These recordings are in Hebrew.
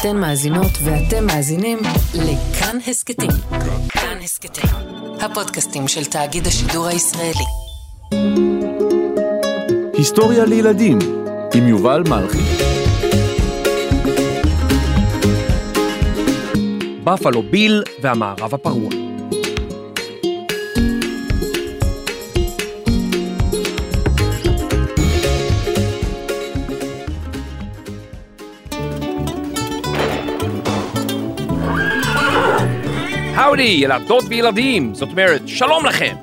אתן מאזינות ואתם מאזינים לכאן הסכתים. כאן הסכתים, הפודקאסטים של תאגיד השידור הישראלי. היסטוריה לילדים עם יובל מלכי. בפלו ביל והמערב הפרוע. האודי, ילדות וילדים, זאת אומרת, שלום לכם.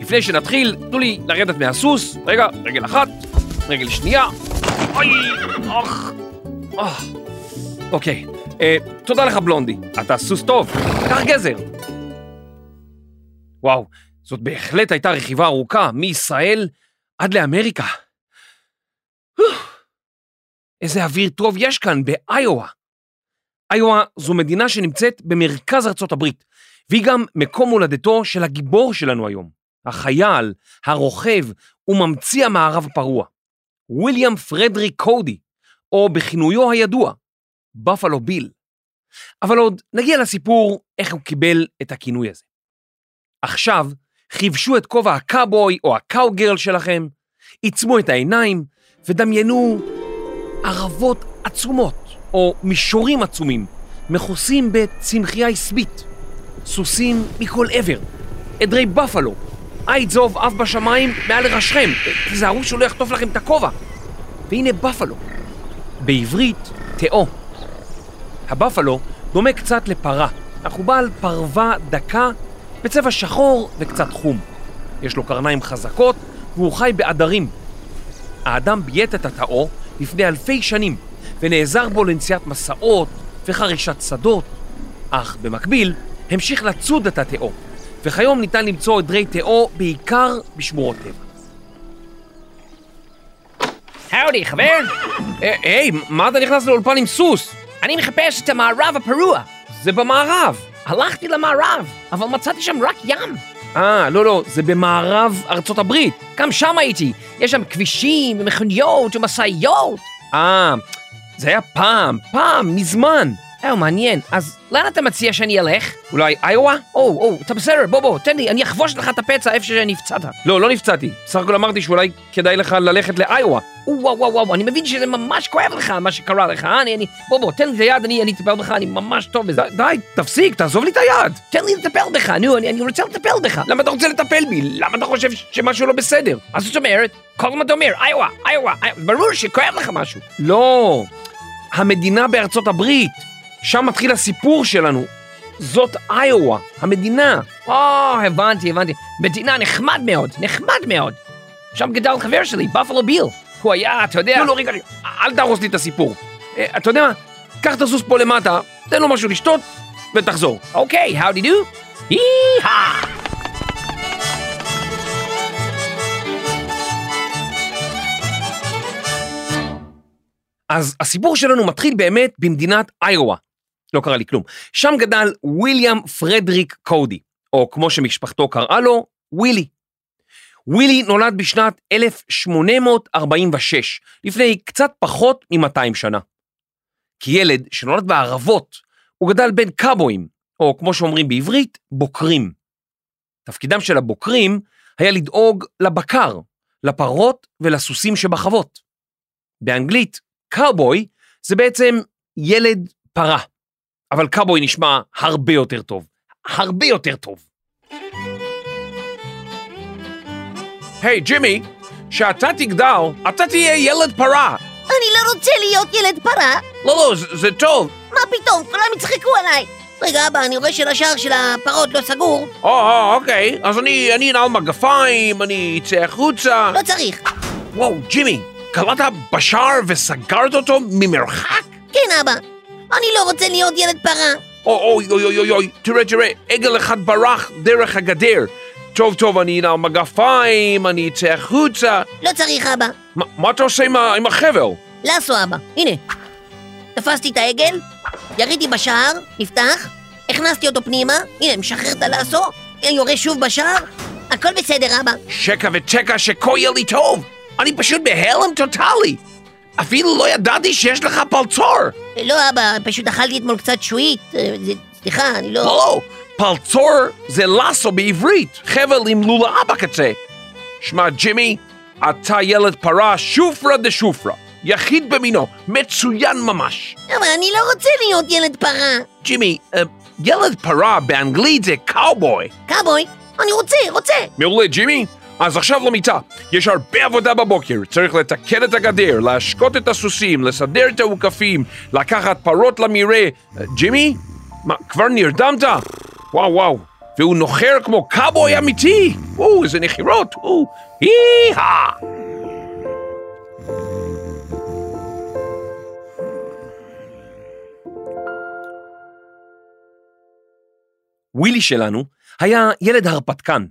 לפני שנתחיל, תנו לי לרדת מהסוס. רגע, רגל אחת, רגל שנייה. אוי, אוח, אוח. אוקיי, אה, תודה לך בלונדי, אתה סוס טוב, קח גזר. וואו, זאת בהחלט הייתה רכיבה ארוכה מישראל עד לאמריקה. איזה אוויר טוב יש כאן באיואה. איואה זו מדינה שנמצאת במרכז ארצות הברית, והיא גם מקום הולדתו של הגיבור שלנו היום, החייל, הרוכב וממציא המערב הפרוע, ויליאם פרדריק קודי, או בכינויו הידוע, בפלו ביל. אבל עוד נגיע לסיפור איך הוא קיבל את הכינוי הזה. עכשיו, חיבשו את כובע הקאבוי או הקאוגרל שלכם, עיצמו את העיניים ודמיינו ערבות עצומות או מישורים עצומים מכוסים בצמחייה עשבית, סוסים מכל עבר, עדרי בפלו, עיד זוב עף בשמיים מעל ראשכם, תיזהרו שהוא לא יחטוף לכם את הכובע. והנה בפלו, בעברית תאו. הבפלו דומה קצת לפרה, אך הוא בעל פרווה דקה בצבע שחור וקצת חום. יש לו קרניים חזקות והוא חי בעדרים. האדם ביית את התאו לפני אלפי שנים ונעזר בו לנסיעת מסעות וחרישת שדות, אך במקביל המשיך לצוד את התאו, וכיום ניתן למצוא עדרי תאו בעיקר בשמורות טבע. האודי, חבר? היי, מה אתה נכנס לאולפן עם סוס? אני מחפש את המערב הפרוע. זה במערב. הלכתי למערב, אבל מצאתי שם רק ים. אה, לא, לא, זה במערב ארצות הברית. גם שם הייתי. יש שם כבישים ומכוניות ומשאיות. אה, זה היה פעם, פעם, מזמן. אה, מעניין. אז לאן אתה מציע שאני אלך? אולי איואה? או, או, אתה בסדר, בוא, בוא, תן לי, אני אחבוש לך את הפצע איפה שנפצעת. לא, לא נפצעתי. בסך הכל אמרתי שאולי כדאי לך ללכת לאיואה. וואו, וואו, וואו, אני מבין שזה ממש כואב לך, מה שקרה לך, אה? אני, אני, בוא, בוא, תן לי את היד, אני, אני אטפל בך, אני ממש טוב בזה. די, תפסיק, תעזוב לי את היד. תן לי לטפל בך, נו, אני, אני רוצה לטפל בך. למה אתה רוצה לטפל בי? למה אתה חושב שמשהו לא בסדר? אז זאת אומרת, כל הזמן אתה אומר, איואה, איואה, ברור שכואב לך משהו. לא, המדינה בארצות הברית. שם מתחיל הסיפור שלנו. זאת איואה, המדינה. או, הבנתי, הבנתי. מדינה נחמד מאוד, נחמד מאוד. שם גדל חבר שלי, בפלו ביל. הוא היה, אתה יודע... לא, לא, רגע, אל תהרוס לי את הסיפור. אה, אתה יודע מה? קח את הסוס פה למטה, תן לו משהו לשתות, ותחזור. אוקיי, how do you do? יהה! אז הסיפור שלנו מתחיל באמת במדינת איואה. לא קרה לי כלום. שם גדל ויליאם פרדריק קודי, או כמו שמשפחתו קראה לו, ווילי. ווילי נולד בשנת 1846, לפני קצת פחות מ-200 שנה. כילד שנולד בערבות, הוא גדל בין קאבויים, או כמו שאומרים בעברית, בוקרים. תפקידם של הבוקרים היה לדאוג לבקר, לפרות ולסוסים שבחוות. באנגלית, קאובוי זה בעצם ילד פרה, אבל קאובוי נשמע הרבה יותר טוב. הרבה יותר טוב. היי, ג'ימי, כשאתה תגדל, אתה תהיה ילד פרה. אני לא רוצה להיות ילד פרה. לא, לא, זה, זה טוב. מה פתאום? כולם יצחקו עליי. רגע, אבא, אני רואה שלשער של הפרות לא סגור. או, או, אוקיי, אז אני, אני אנעל מגפיים, אני אצא החוצה. לא צריך. וואו, ג'ימי, קלעת בשער וסגרת אותו ממרחק? כן, אבא. אני לא רוצה להיות ילד פרה. אוי, אוי, אוי, אוי, אוי, תראה, תראה, עגל אחד ברח דרך הגדר. טוב, טוב, אני אנעל מגפיים, אני אצא החוצה. לא צריך, אבא. מה, מה אתה עושה עם, ה- עם החבל? לאסו, אבא. הנה. תפסתי את העגל, יריתי בשער, נפתח, הכנסתי אותו פנימה, הנה, משחרר את הלאסו, יורה שוב בשער, הכל בסדר, אבא. שקע וצ'קע שכה יהיה לי טוב. אני פשוט בהלם טוטאלי. אפילו לא ידעתי שיש לך פלצור. לא, אבא, פשוט אכלתי אתמול קצת שועית. אה, סליחה, אני לא... לא, פלצור זה לאסו בעברית, חבל עם לולאה בקצה. שמע, ג'ימי, אתה ילד פרה שופרה דה שופרה. יחיד במינו, מצוין ממש. אבל אני לא רוצה להיות ילד פרה. ג'ימי, אה, ילד פרה באנגלית זה קאובוי. קאבוי, אני רוצה, רוצה. מעולה, ג'ימי. אז עכשיו למיטה. יש הרבה עבודה בבוקר. צריך לתקן את הגדר, להשקות את הסוסים, לסדר את האוכפים, לקחת פרות למרעה. אה, ג'ימי? מה, כבר נרדמת? וואו וואו. והוא נוחר כמו קאבוי אמיתי. או, איזה נחירות. או, אי-הא. ווילי שלנו היה ילד הרפתקן,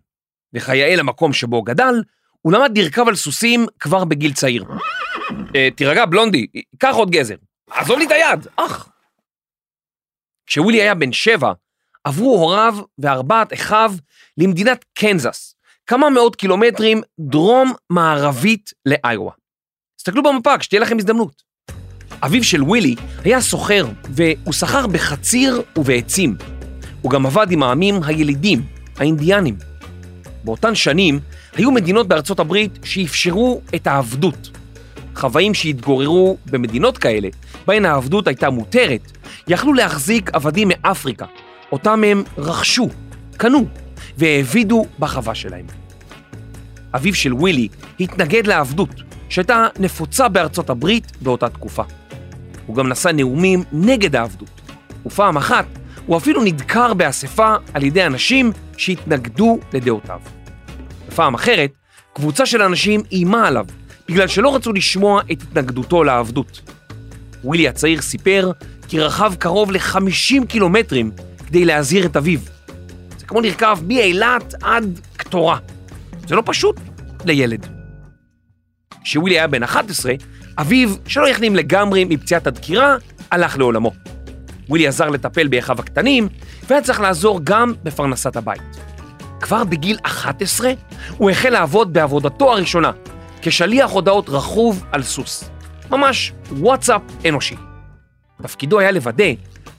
וכיאה למקום שבו גדל, הוא למד לרכב על סוסים כבר בגיל צעיר. אה, תירגע, בלונדי, קח עוד גזר. עזוב לי את היד, אח. כשווילי היה בן שבע, עברו הוריו וארבעת אחיו למדינת קנזס, כמה מאות קילומטרים דרום-מערבית לאיואה. תסתכלו במפה כשתהיה לכם הזדמנות. אביו של ווילי היה סוחר, והוא סחר בחציר ובעצים. הוא גם עבד עם העמים הילידים, האינדיאנים. באותן שנים היו מדינות בארצות הברית שאפשרו את העבדות. חוואים שהתגוררו במדינות כאלה, בהן העבדות הייתה מותרת, יכלו להחזיק עבדים מאפריקה, אותם הם רכשו, קנו, והעבידו בחווה שלהם. אביו של ווילי התנגד לעבדות, שהייתה נפוצה בארצות הברית באותה תקופה. הוא גם נשא נאומים נגד העבדות, ופעם אחת הוא אפילו נדקר באספה על ידי אנשים שהתנגדו לדעותיו. בפעם אחרת, קבוצה של אנשים איימה עליו, בגלל שלא רצו לשמוע את התנגדותו לעבדות. ווילי הצעיר סיפר כי רכב קרוב ל-50 קילומטרים כדי להזהיר את אביו. זה כמו לרכב מאילת עד קטורה. זה לא פשוט לילד. כשווילי היה בן 11, אביו, שלא החלים לגמרי מפציעת הדקירה, הלך לעולמו. ווילי עזר לטפל באחיו הקטנים, והיה צריך לעזור גם בפרנסת הבית. כבר בגיל 11 הוא החל לעבוד בעבודתו הראשונה, כשליח הודעות רכוב על סוס. ממש וואטסאפ אנושי. תפקידו היה לוודא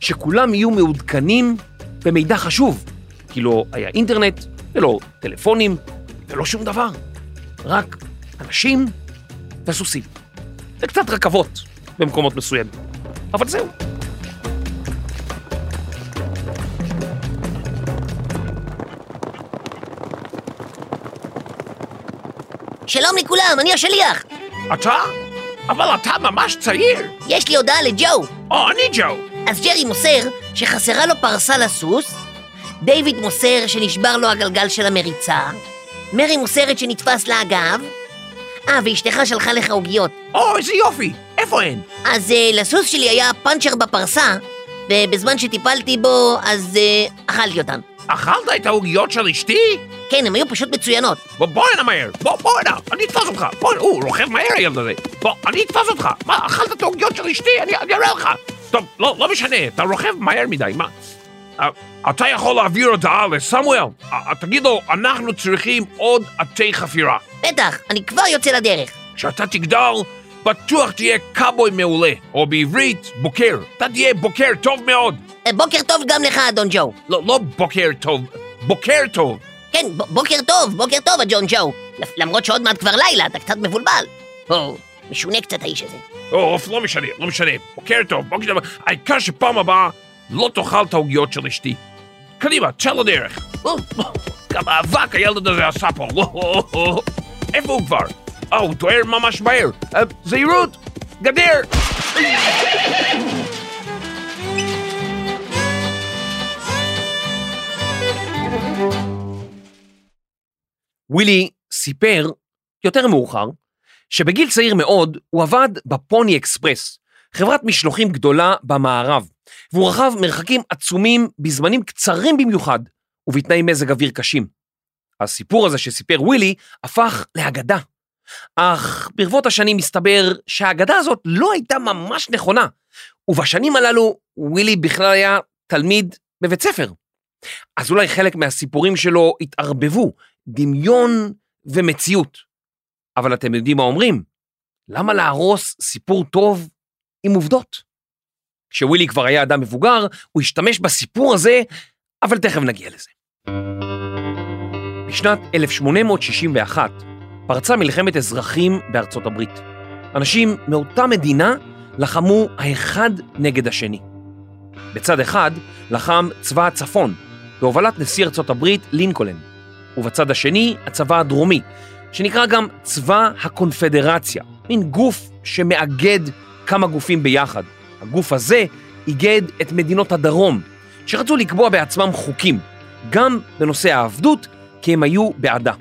שכולם יהיו מעודכנים במידע חשוב, כי לא היה אינטרנט, ולא טלפונים, ולא שום דבר. רק אנשים וסוסים. וקצת רכבות במקומות מסוימים. אבל זהו. שלום לכולם, אני השליח. אתה? אבל אתה ממש צעיר. יש לי הודעה לג'ו. או, אני ג'ו. אז ג'רי מוסר שחסרה לו פרסה לסוס, דיוויד מוסר שנשבר לו הגלגל של המריצה, מרי מוסרת שנתפס לה הגב, אה, ואשתך שלחה לך עוגיות. או, איזה יופי. איפה הן? אז אה, לסוס שלי היה פאנצ'ר בפרסה, ובזמן שטיפלתי בו, אז אה, אכלתי אותן. אכלת את העוגיות של אשתי? כן, הן היו פשוט מצוינות. בוא, בוא הנה מהר. בוא, בוא הנה. אני אתפוס אותך. בוא, הוא רוכב מהר הילד הזה. בוא, אני אתפוס אותך. מה, אכלת את העוגיות של אשתי? אני אני אראה לך. טוב, לא, לא משנה, אתה רוכב מהר מדי, מה? אה, אתה יכול להעביר הודעה לסמואל. אה, תגיד לו, אנחנו צריכים עוד עטי חפירה. בטח, אני כבר יוצא לדרך. כשאתה תגדל, בטוח תהיה קאבוי מעולה, או בעברית, בוקר. אתה תהיה בוקר טוב מאוד. אה, בוקר טוב גם לך, אדון ג'ו. לא, לא בוקר טוב, בוקר טוב. כן, בוקר טוב, בוקר טוב, אדון ג'ו. למרות שעוד מעט כבר לילה, אתה קצת מבולבל. או, משונה קצת האיש הזה. אוף, לא משנה, לא משנה. בוקר טוב, בוקר טוב. העיקר שפעם הבאה לא תאכל את העוגיות של אשתי. קדימה, צא לדרך. כמה אבק הילד הזה עשה פה. איפה הוא כבר? אה, הוא דוהר ממש מהר. אה, זהירות, גדר. ווילי סיפר יותר מאוחר שבגיל צעיר מאוד הוא עבד בפוני אקספרס, חברת משלוחים גדולה במערב, והוא רכב מרחקים עצומים בזמנים קצרים במיוחד ובתנאי מזג אוויר קשים. הסיפור הזה שסיפר ווילי הפך לאגדה. אך ברבות השנים מסתבר שהאגדה הזאת לא הייתה ממש נכונה, ובשנים הללו ווילי בכלל היה תלמיד בבית ספר. אז אולי חלק מהסיפורים שלו התערבבו, דמיון ומציאות. אבל אתם יודעים מה אומרים? למה להרוס סיפור טוב עם עובדות? כשווילי כבר היה אדם מבוגר, הוא השתמש בסיפור הזה, אבל תכף נגיע לזה. בשנת 1861 פרצה מלחמת אזרחים בארצות הברית. אנשים מאותה מדינה לחמו האחד נגד השני. בצד אחד לחם צבא הצפון, בהובלת נשיא ארצות הברית לינקולן, ובצד השני הצבא הדרומי, שנקרא גם צבא הקונפדרציה, מין גוף שמאגד כמה גופים ביחד. הגוף הזה איגד את מדינות הדרום, שרצו לקבוע בעצמם חוקים, גם בנושא העבדות, כי הם היו בעדה.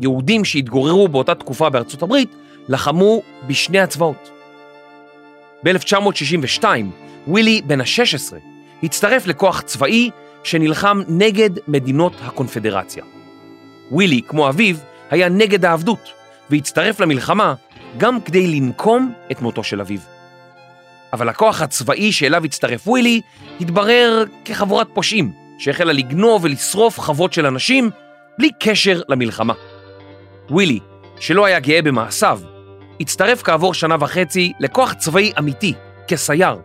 יהודים שהתגוררו באותה תקופה בארצות הברית לחמו בשני הצבאות. ב-1962, ווילי בן ה-16 הצטרף לכוח צבאי שנלחם נגד מדינות הקונפדרציה. ווילי, כמו אביו, היה נגד העבדות, והצטרף למלחמה גם כדי לנקום את מותו של אביו. אבל הכוח הצבאי שאליו הצטרף ווילי התברר כחבורת פושעים, שהחלה לגנוב ולשרוף חוות של אנשים בלי קשר למלחמה. ווילי, שלא היה גאה במעשיו, הצטרף כעבור שנה וחצי לכוח צבאי אמיתי, כסייר.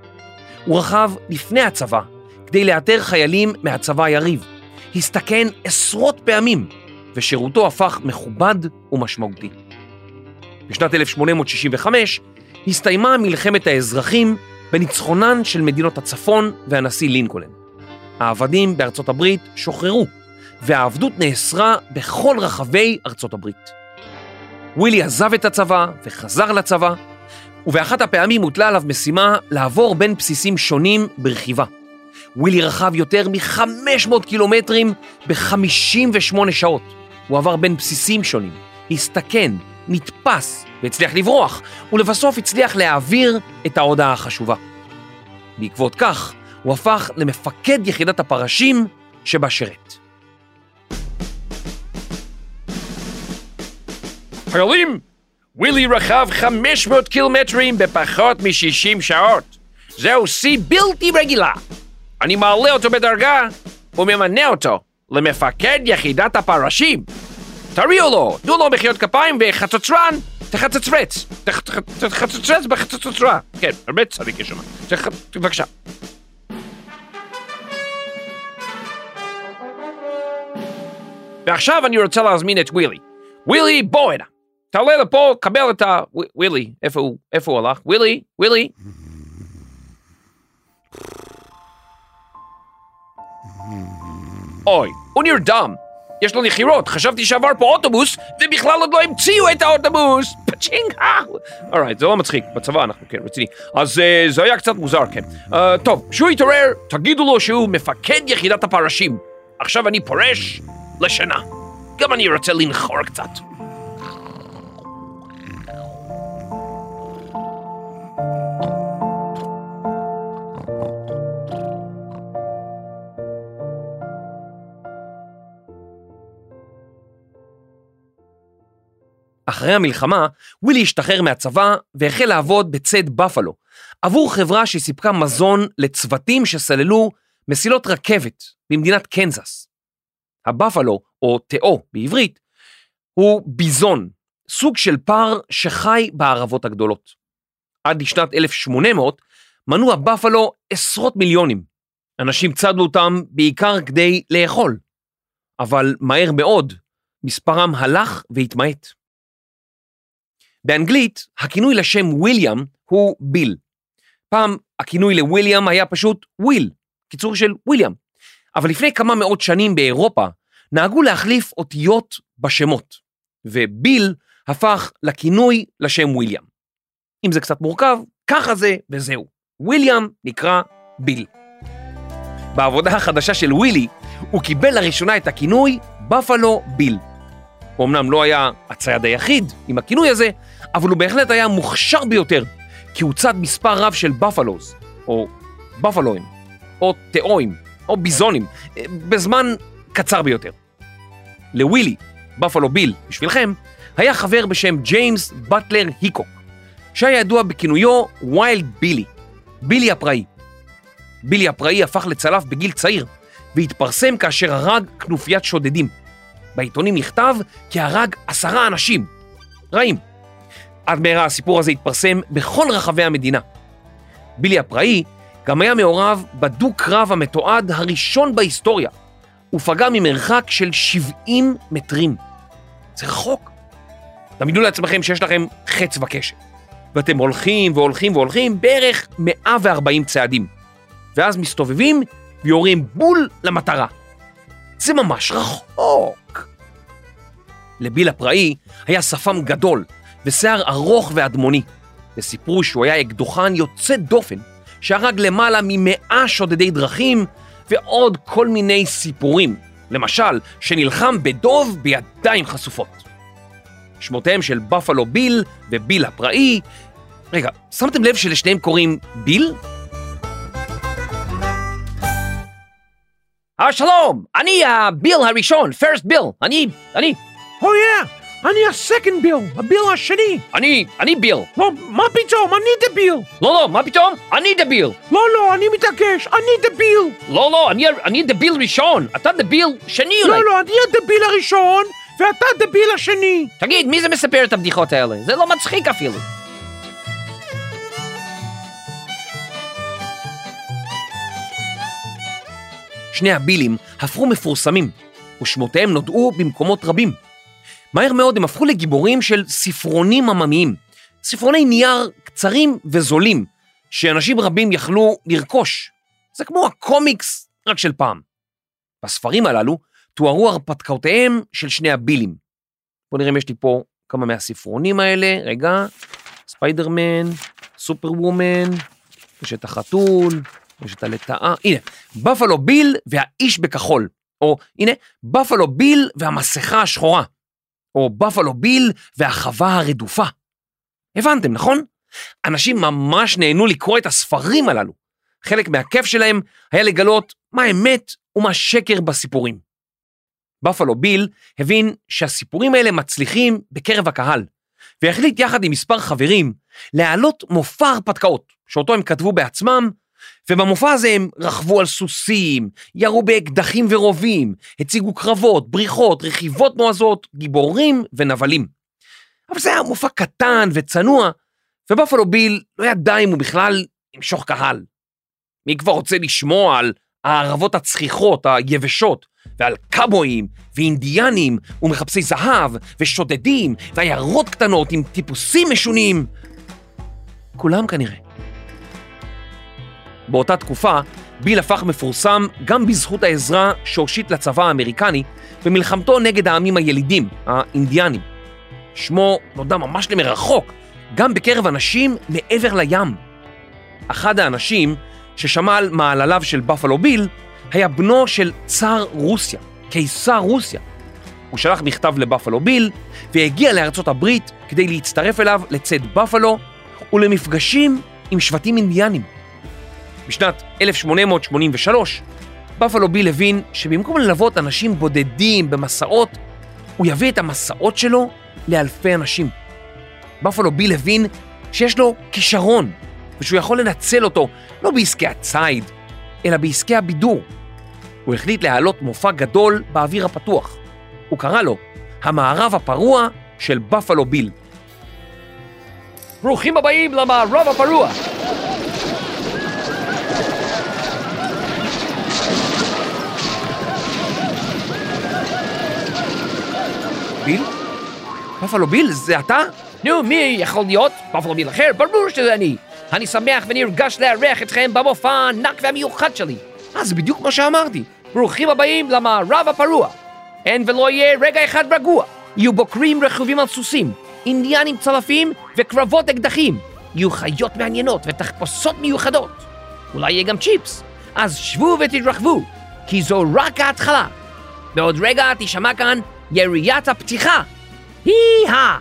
הוא רכב לפני הצבא כדי לאתר חיילים מהצבא היריב. הסתכן עשרות פעמים, ושירותו הפך מכובד ומשמעותי. בשנת 1865 הסתיימה מלחמת האזרחים בניצחונן של מדינות הצפון והנשיא לינקולן. העבדים בארצות הברית שוחררו, והעבדות נאסרה בכל רחבי ארצות הברית. ווילי עזב את הצבא וחזר לצבא, ובאחת הפעמים הוטלה עליו משימה לעבור בין בסיסים שונים ברכיבה. ווילי רכב יותר מ-500 קילומטרים ב-58 שעות. הוא עבר בין בסיסים שונים, הסתכן, נתפס והצליח לברוח, ולבסוף הצליח להעביר את ההודעה החשובה. בעקבות כך, הוא הפך למפקד יחידת הפרשים שבה שירת. חיילים, ווילי רכב 500 קילומטרים בפחות מ-60 שעות. זהו שיא בלתי רגילה. אני מעלה אותו בדרגה וממנה אותו למפקד יחידת הפרשים. תריעו לו, תנו לו מחיאות כפיים וחצוצרן, תחצוצרץ. תחצוצרץ בחצוצרה. כן, הרבה צדיק יש שם. בבקשה. ועכשיו אני רוצה להזמין את ווילי. ווילי, בוא הנה. תעלה לפה, קבל את ה... ווילי, איפה הוא? איפה הוא הלך? ווילי, ווילי. אוי, הוא נרדם. יש לו נחירות, חשבתי שעבר פה אוטובוס, ובכלל עוד לא המציאו את האוטובוס! פצ'ינג! alright, זה לא מצחיק, בצבא אנחנו, כן, רציני. אז אה, זה היה קצת מוזר, כן. אה, טוב, כשהוא יתעורר, תגידו לו שהוא מפקד יחידת הפרשים. עכשיו אני פורש לשינה. גם אני רוצה לנחור קצת. אחרי המלחמה, ווילי השתחרר מהצבא והחל לעבוד בצד בפלו, עבור חברה שסיפקה מזון לצוותים שסללו מסילות רכבת במדינת קנזס. הבפלו, או תאו בעברית, הוא ביזון, סוג של פר שחי בערבות הגדולות. עד לשנת 1800 מנו הבפלו עשרות מיליונים. אנשים צדו אותם בעיקר כדי לאכול. אבל מהר מאוד מספרם הלך והתמעט. באנגלית, הכינוי לשם וויליאם הוא ביל. פעם הכינוי לוויליאם היה פשוט וויל, קיצור של וויליאם. אבל לפני כמה מאות שנים באירופה נהגו להחליף אותיות בשמות, וביל הפך לכינוי לשם וויליאם. אם זה קצת מורכב, ככה זה וזהו. וויליאם נקרא ביל. בעבודה החדשה של ווילי, הוא קיבל לראשונה את הכינוי בפלו ביל. הוא אמנם לא היה הצייד היחיד עם הכינוי הזה, אבל הוא בהחלט היה מוכשר ביותר, כי הוא צד מספר רב של בפלוז, או בפלואים, או תאואים, או ביזונים, אה, בזמן קצר ביותר. לווילי, בפלו ביל, בשבילכם, היה חבר בשם ג'יימס בטלר היקוק, שהיה ידוע בכינויו ויילד בילי, בילי הפראי. בילי הפראי הפך לצלף בגיל צעיר, והתפרסם כאשר הרג כנופיית שודדים. בעיתונים נכתב כי הרג עשרה אנשים. רעים. עד מהרה הסיפור הזה התפרסם בכל רחבי המדינה. בילי הפראי גם היה מעורב בדו-קרב המתועד הראשון בהיסטוריה. הוא פגע ממרחק של 70 מטרים. זה רחוק. דמיינו לעצמכם שיש לכם חץ וקשת, ואתם הולכים והולכים והולכים בערך 140 צעדים, ואז מסתובבים ויורים בול למטרה. זה ממש רחוק. לביל הפראי היה שפם גדול ושיער ארוך ואדמוני, וסיפרו שהוא היה אקדוחן יוצא דופן, שהרג למעלה ממאה שודדי דרכים ועוד כל מיני סיפורים, למשל, שנלחם בדוב בידיים חשופות. שמותיהם של בפלו ביל וביל הפראי, רגע, שמתם לב שלשניהם קוראים ביל? אה, שלום, אני הביל הראשון, פרסט ביל, אני, אני, Oh yeah, אני ה-second bill, הביל השני. אני, אני ביל. לא, מה פתאום, אני דביל. לא, לא, מה פתאום? אני דביל. לא, לא, אני מתעקש, אני דביל. לא, לא, אני, אני דביל ראשון, אתה דביל שני אולי. לא, לא, אני הדביל הראשון, ואתה דביל השני. תגיד, מי זה מספר את הבדיחות האלה? זה לא מצחיק אפילו. שני הבילים הפכו מפורסמים, ושמותיהם נודעו במקומות רבים. מהר מאוד הם הפכו לגיבורים של ספרונים עממיים, ספרוני נייר קצרים וזולים, שאנשים רבים יכלו לרכוש. זה כמו הקומיקס, רק של פעם. בספרים הללו תוארו הרפתקאותיהם של שני הבילים. בואו נראה אם יש לי פה כמה מהספרונים האלה. רגע, ספיידרמן, סופר וומן, יש את החתול, יש את הלטאה, הנה, בפלו ביל והאיש בכחול, או הנה, בפלו ביל והמסכה השחורה, או בפלו ביל והחווה הרדופה. הבנתם, נכון? אנשים ממש נהנו לקרוא את הספרים הללו. חלק מהכיף שלהם היה לגלות מה אמת ומה שקר בסיפורים. בפלו ביל הבין שהסיפורים האלה מצליחים בקרב הקהל, והחליט יחד עם מספר חברים להעלות מופע הרפתקאות, שאותו הם כתבו בעצמם, ובמופע הזה הם רכבו על סוסים, ירו באקדחים ורובים, הציגו קרבות, בריחות, רכיבות נועזות, גיבורים ונבלים. אבל זה היה מופע קטן וצנוע, ובפלו ביל לא ידע אם הוא בכלל ימשוך קהל. מי כבר רוצה לשמוע על הערבות הצחיחות, היבשות, ועל קאבויים, ואינדיאנים, ומחפשי זהב, ושודדים, ועיירות קטנות עם טיפוסים משונים? כולם כנראה. באותה תקופה, ביל הפך מפורסם גם בזכות העזרה שהושיט לצבא האמריקני במלחמתו נגד העמים הילידים, האינדיאנים. שמו נודע ממש למרחוק, גם בקרב אנשים מעבר לים. אחד האנשים ששמע על מעלליו של בפלו ביל היה בנו של צאר רוסיה, קיסר רוסיה. הוא שלח מכתב לבפלו ביל והגיע לארצות הברית כדי להצטרף אליו לצד בפלו ולמפגשים עם שבטים אינדיאנים. בשנת 1883, בפלו ביל הבין שבמקום ללוות אנשים בודדים במסעות, הוא יביא את המסעות שלו לאלפי אנשים. בפלו ביל הבין שיש לו כישרון, ושהוא יכול לנצל אותו לא בעסקי הציד, אלא בעסקי הבידור. הוא החליט להעלות מופע גדול באוויר הפתוח. הוא קרא לו המערב הפרוע של בפלו ביל. ברוכים הבאים למערב הפרוע. ביל? בפלו ביל, זה אתה? נו, מי יכול להיות? בפלו ביל אחר? ברור שזה אני. אני שמח ונרגש לארח אתכם במופע הענק והמיוחד שלי. אה, זה בדיוק מה שאמרתי. ברוכים הבאים למערב הפרוע. אין ולא יהיה רגע אחד רגוע. יהיו בוקרים רכובים על סוסים, אינדיאנים צלפים וקרבות אקדחים. יהיו חיות מעניינות ותחפושות מיוחדות. אולי יהיה גם צ'יפס. אז שבו ותתרחבו, כי זו רק ההתחלה. בעוד רגע תשמע כאן יריית הפתיחה. הי-הא!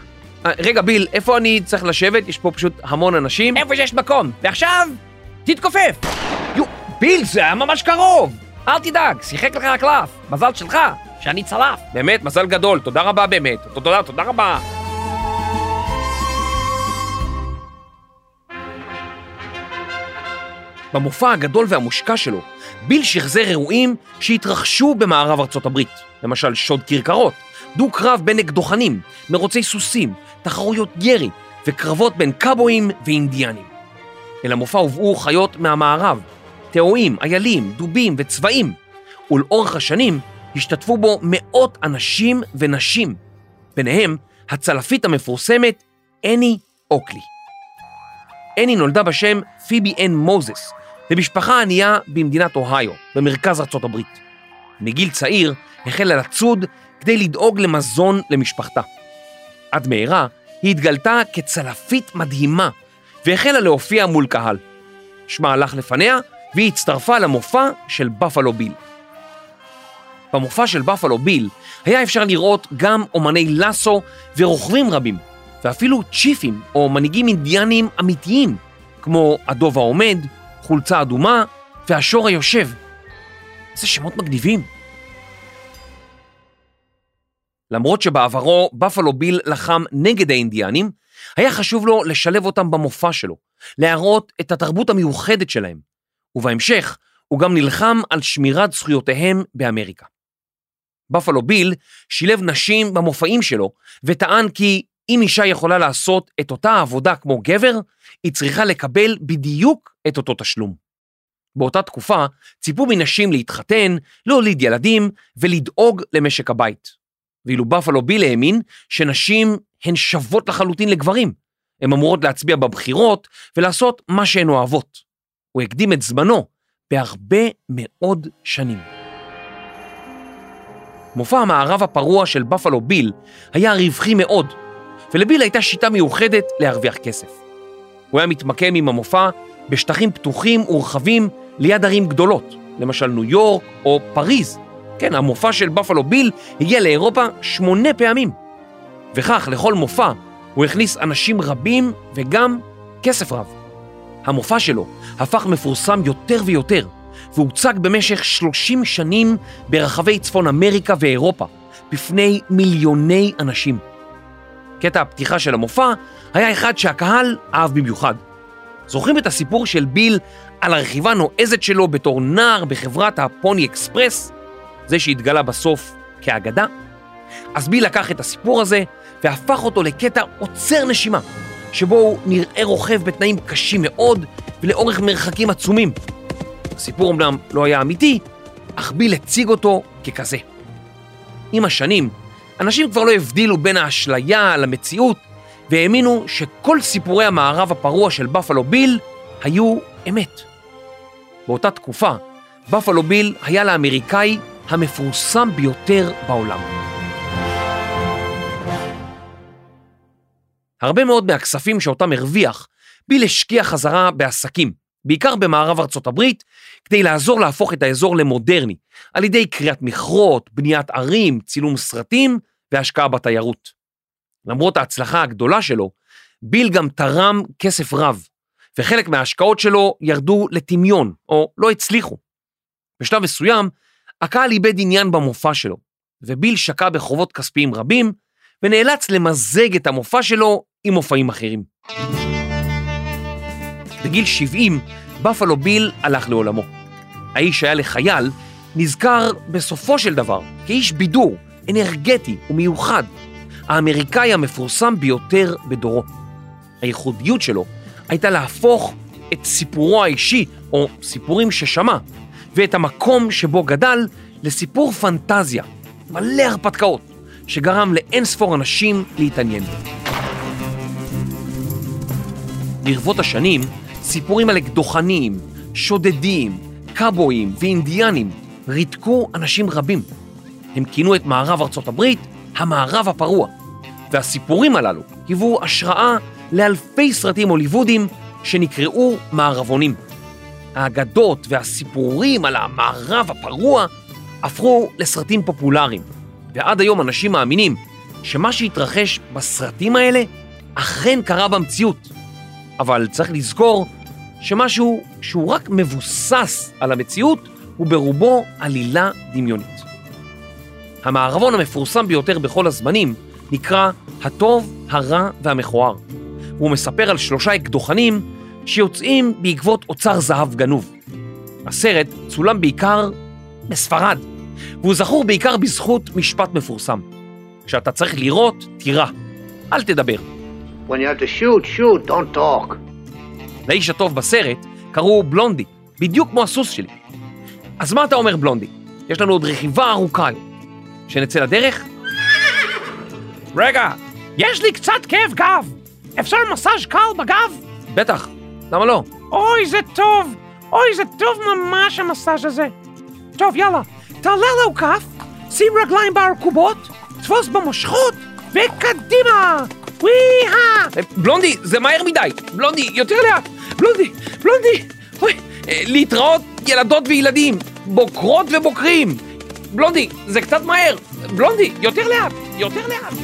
אה, רגע, ביל, איפה אני צריך לשבת? יש פה פשוט המון אנשים. איפה שיש מקום. ועכשיו, תתכופף. יו, ביל, זה היה ממש קרוב! אל תדאג, שיחק לך הקלף. מזל שלך, שאני צלף. באמת, מזל גדול, תודה רבה באמת. תודה, תודה רבה. במופע הגדול והמושקע שלו, ביל שחזר אירועים שהתרחשו במערב ארצות הברית. למשל שוד כרכרות, דו-קרב בין אקדוחנים, מרוצי סוסים, תחרויות ירי, וקרבות בין קאבויים ואינדיאנים. אל המופע הובאו חיות מהמערב, תאואים, איילים, דובים וצבעים, ולאורך השנים השתתפו בו מאות אנשים ונשים, ביניהם הצלפית המפורסמת אני אוקלי. אני נולדה בשם פיבי אן מוזס, למשפחה ענייה במדינת אוהיו, במרכז ארצות הברית. מגיל צעיר החלה לצוד כדי לדאוג למזון למשפחתה. עד מהרה היא התגלתה כצלפית מדהימה והחלה להופיע מול קהל. שמה הלך לפניה והיא הצטרפה למופע של בפלו ביל. במופע של בפלו ביל היה אפשר לראות גם אומני לסו ורוכבים רבים, ואפילו צ'יפים או מנהיגים אינדיאנים אמיתיים, כמו הדוב העומד, חולצה אדומה והשור היושב. איזה שמות מגניבים. למרות שבעברו בפלו ביל לחם נגד האינדיאנים, היה חשוב לו לשלב אותם במופע שלו, להראות את התרבות המיוחדת שלהם, ובהמשך הוא גם נלחם על שמירת זכויותיהם באמריקה. בפלו ביל שילב נשים במופעים שלו, וטען כי אם אישה יכולה לעשות את אותה עבודה כמו גבר, היא צריכה לקבל בדיוק את אותו תשלום. באותה תקופה ציפו מנשים להתחתן, להוליד ילדים ולדאוג למשק הבית. ואילו בפלו ביל האמין שנשים הן שוות לחלוטין לגברים. הן אמורות להצביע בבחירות ולעשות מה שהן אוהבות. הוא הקדים את זמנו בהרבה מאוד שנים. מופע המערב הפרוע של בפלו ביל היה רווחי מאוד, ולביל הייתה שיטה מיוחדת להרוויח כסף. הוא היה מתמקם עם המופע בשטחים פתוחים ורחבים ליד ערים גדולות, למשל ניו יורק או פריז. כן, המופע של בפלו ביל הגיע לאירופה שמונה פעמים. וכך, לכל מופע הוא הכניס אנשים רבים וגם כסף רב. המופע שלו הפך מפורסם יותר ויותר, והוצג במשך 30 שנים ברחבי צפון אמריקה ואירופה, בפני מיליוני אנשים. קטע הפתיחה של המופע היה אחד שהקהל אהב במיוחד. זוכרים את הסיפור של ביל על הרכיבה הנועזת שלו בתור נער בחברת הפוני אקספרס? זה שהתגלה בסוף כאגדה? אז ביל לקח את הסיפור הזה והפך אותו לקטע עוצר נשימה, שבו הוא נראה רוכב בתנאים קשים מאוד ולאורך מרחקים עצומים. הסיפור אמנם לא היה אמיתי, אך ביל הציג אותו ככזה. עם השנים, אנשים כבר לא הבדילו בין האשליה למציאות, והאמינו שכל סיפורי המערב הפרוע של בפלו ביל היו אמת. באותה תקופה, בפלו ביל היה לאמריקאי המפורסם ביותר בעולם. הרבה מאוד מהכספים שאותם הרוויח, ביל השקיע חזרה בעסקים, בעיקר במערב ארצות הברית, כדי לעזור להפוך את האזור למודרני, על ידי קריאת מכרות, בניית ערים, צילום סרטים והשקעה בתיירות. למרות ההצלחה הגדולה שלו, ביל גם תרם כסף רב, וחלק מההשקעות שלו ירדו לטמיון, או לא הצליחו. בשלב מסוים, הקהל איבד עניין במופע שלו, וביל שקע בחובות כספיים רבים, ונאלץ למזג את המופע שלו עם מופעים אחרים. בגיל 70, בפלו ביל הלך לעולמו. האיש היה לחייל, נזכר בסופו של דבר כאיש בידור, אנרגטי ומיוחד, האמריקאי המפורסם ביותר בדורו. הייחודיות שלו הייתה להפוך את סיפורו האישי, או סיפורים ששמע, ואת המקום שבו גדל, לסיפור פנטזיה, מלא הרפתקאות, שגרם לאין ספור אנשים להתעניין. ברבות השנים, סיפורים על אקדוחנים, שודדים, קאבויים ואינדיאנים ריתקו אנשים רבים. הם כינו את מערב ארצות הברית המערב הפרוע, והסיפורים הללו היוו השראה לאלפי סרטים הוליוודיים שנקראו מערבונים. האגדות והסיפורים על המערב הפרוע הפכו לסרטים פופולריים, ועד היום אנשים מאמינים שמה שהתרחש בסרטים האלה אכן קרה במציאות. אבל צריך לזכור שמשהו שהוא רק מבוסס על המציאות הוא ברובו עלילה דמיונית. המערבון המפורסם ביותר בכל הזמנים נקרא הטוב, הרע והמכוער. הוא מספר על שלושה אקדוחנים שיוצאים בעקבות אוצר זהב גנוב. הסרט צולם בעיקר בספרד, והוא זכור בעיקר בזכות משפט מפורסם. כשאתה צריך לראות, תירא, אל תדבר. When you have to shoot, shoot, don't talk. לאיש הטוב בסרט קראו בלונדי, בדיוק כמו הסוס שלי. אז מה אתה אומר, בלונדי? יש לנו עוד רכיבה ארוכה היום. שנצא לדרך? רגע, יש לי קצת כאב גב. אפשר מסאז' קל בגב? בטח, למה לא? אוי, זה טוב. אוי, זה טוב ממש המסאז' הזה. טוב, יאללה, תעלה לו כף, שים רגליים בארכובות, תפוס במושכות, וקדימה! ווי-הא! אה, בלונדי, זה מהר מדי! בלונדי, יותר לאט! בלונדי, בלונדי! אוי, אה, להתראות ילדות וילדים, בוקרות ובוקרים! בלונדי, זה קצת מהר! בלונדי, יותר לאט! יותר לאט!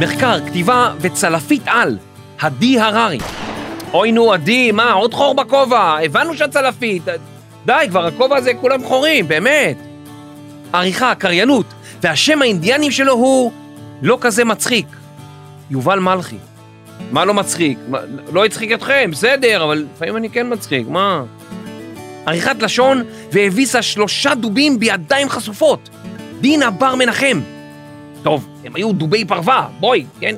מחקר, כתיבה וצלפית על, עדי הררי. אוי נו, עדי, מה, עוד חור בכובע? הבנו שאת צלפית. די, כבר הכובע הזה כולם חורים, באמת. עריכה, קריינות, והשם האינדיאני שלו הוא לא כזה מצחיק. יובל מלכי. מה לא מצחיק? מה, לא הצחיק אתכם, בסדר, אבל לפעמים אני כן מצחיק, מה? עריכת לשון והביסה שלושה דובים בידיים חשופות. דינה בר מנחם. טוב, הם היו דובי פרווה, בואי, כן?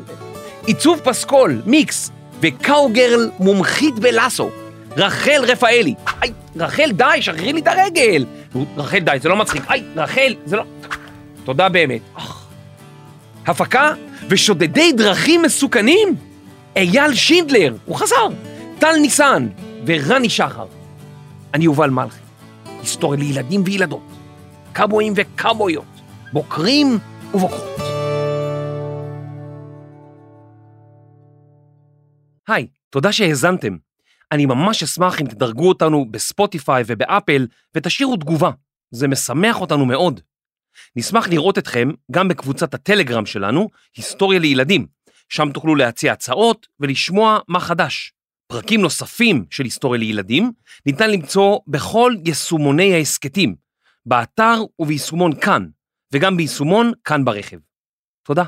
עיצוב פסקול, מיקס, וקאוגרל מומחית בלאסו. רחל רפאלי. היי, רחל, די, שחררי לי את הרגל. רחל, די, זה לא מצחיק. היי, רחל, זה לא... תודה באמת. הפקה ושודדי דרכים מסוכנים? אייל שינדלר, הוא חזר. טל ניסן ורני שחר. אני יובל מלכי, היסטוריה לילדים וילדות, קאבויים וקאבויות, בוקרים ובוקרות. היי, תודה שהאזנתם. אני ממש אשמח אם תדרגו אותנו בספוטיפיי ובאפל ותשאירו תגובה, זה משמח אותנו מאוד. נשמח לראות אתכם גם בקבוצת הטלגרם שלנו, היסטוריה לילדים, שם תוכלו להציע הצעות ולשמוע מה חדש. פרקים נוספים של היסטוריה לילדים ניתן למצוא בכל יישומוני ההסכתים, באתר וביישומון כאן, וגם ביישומון כאן ברכב. תודה.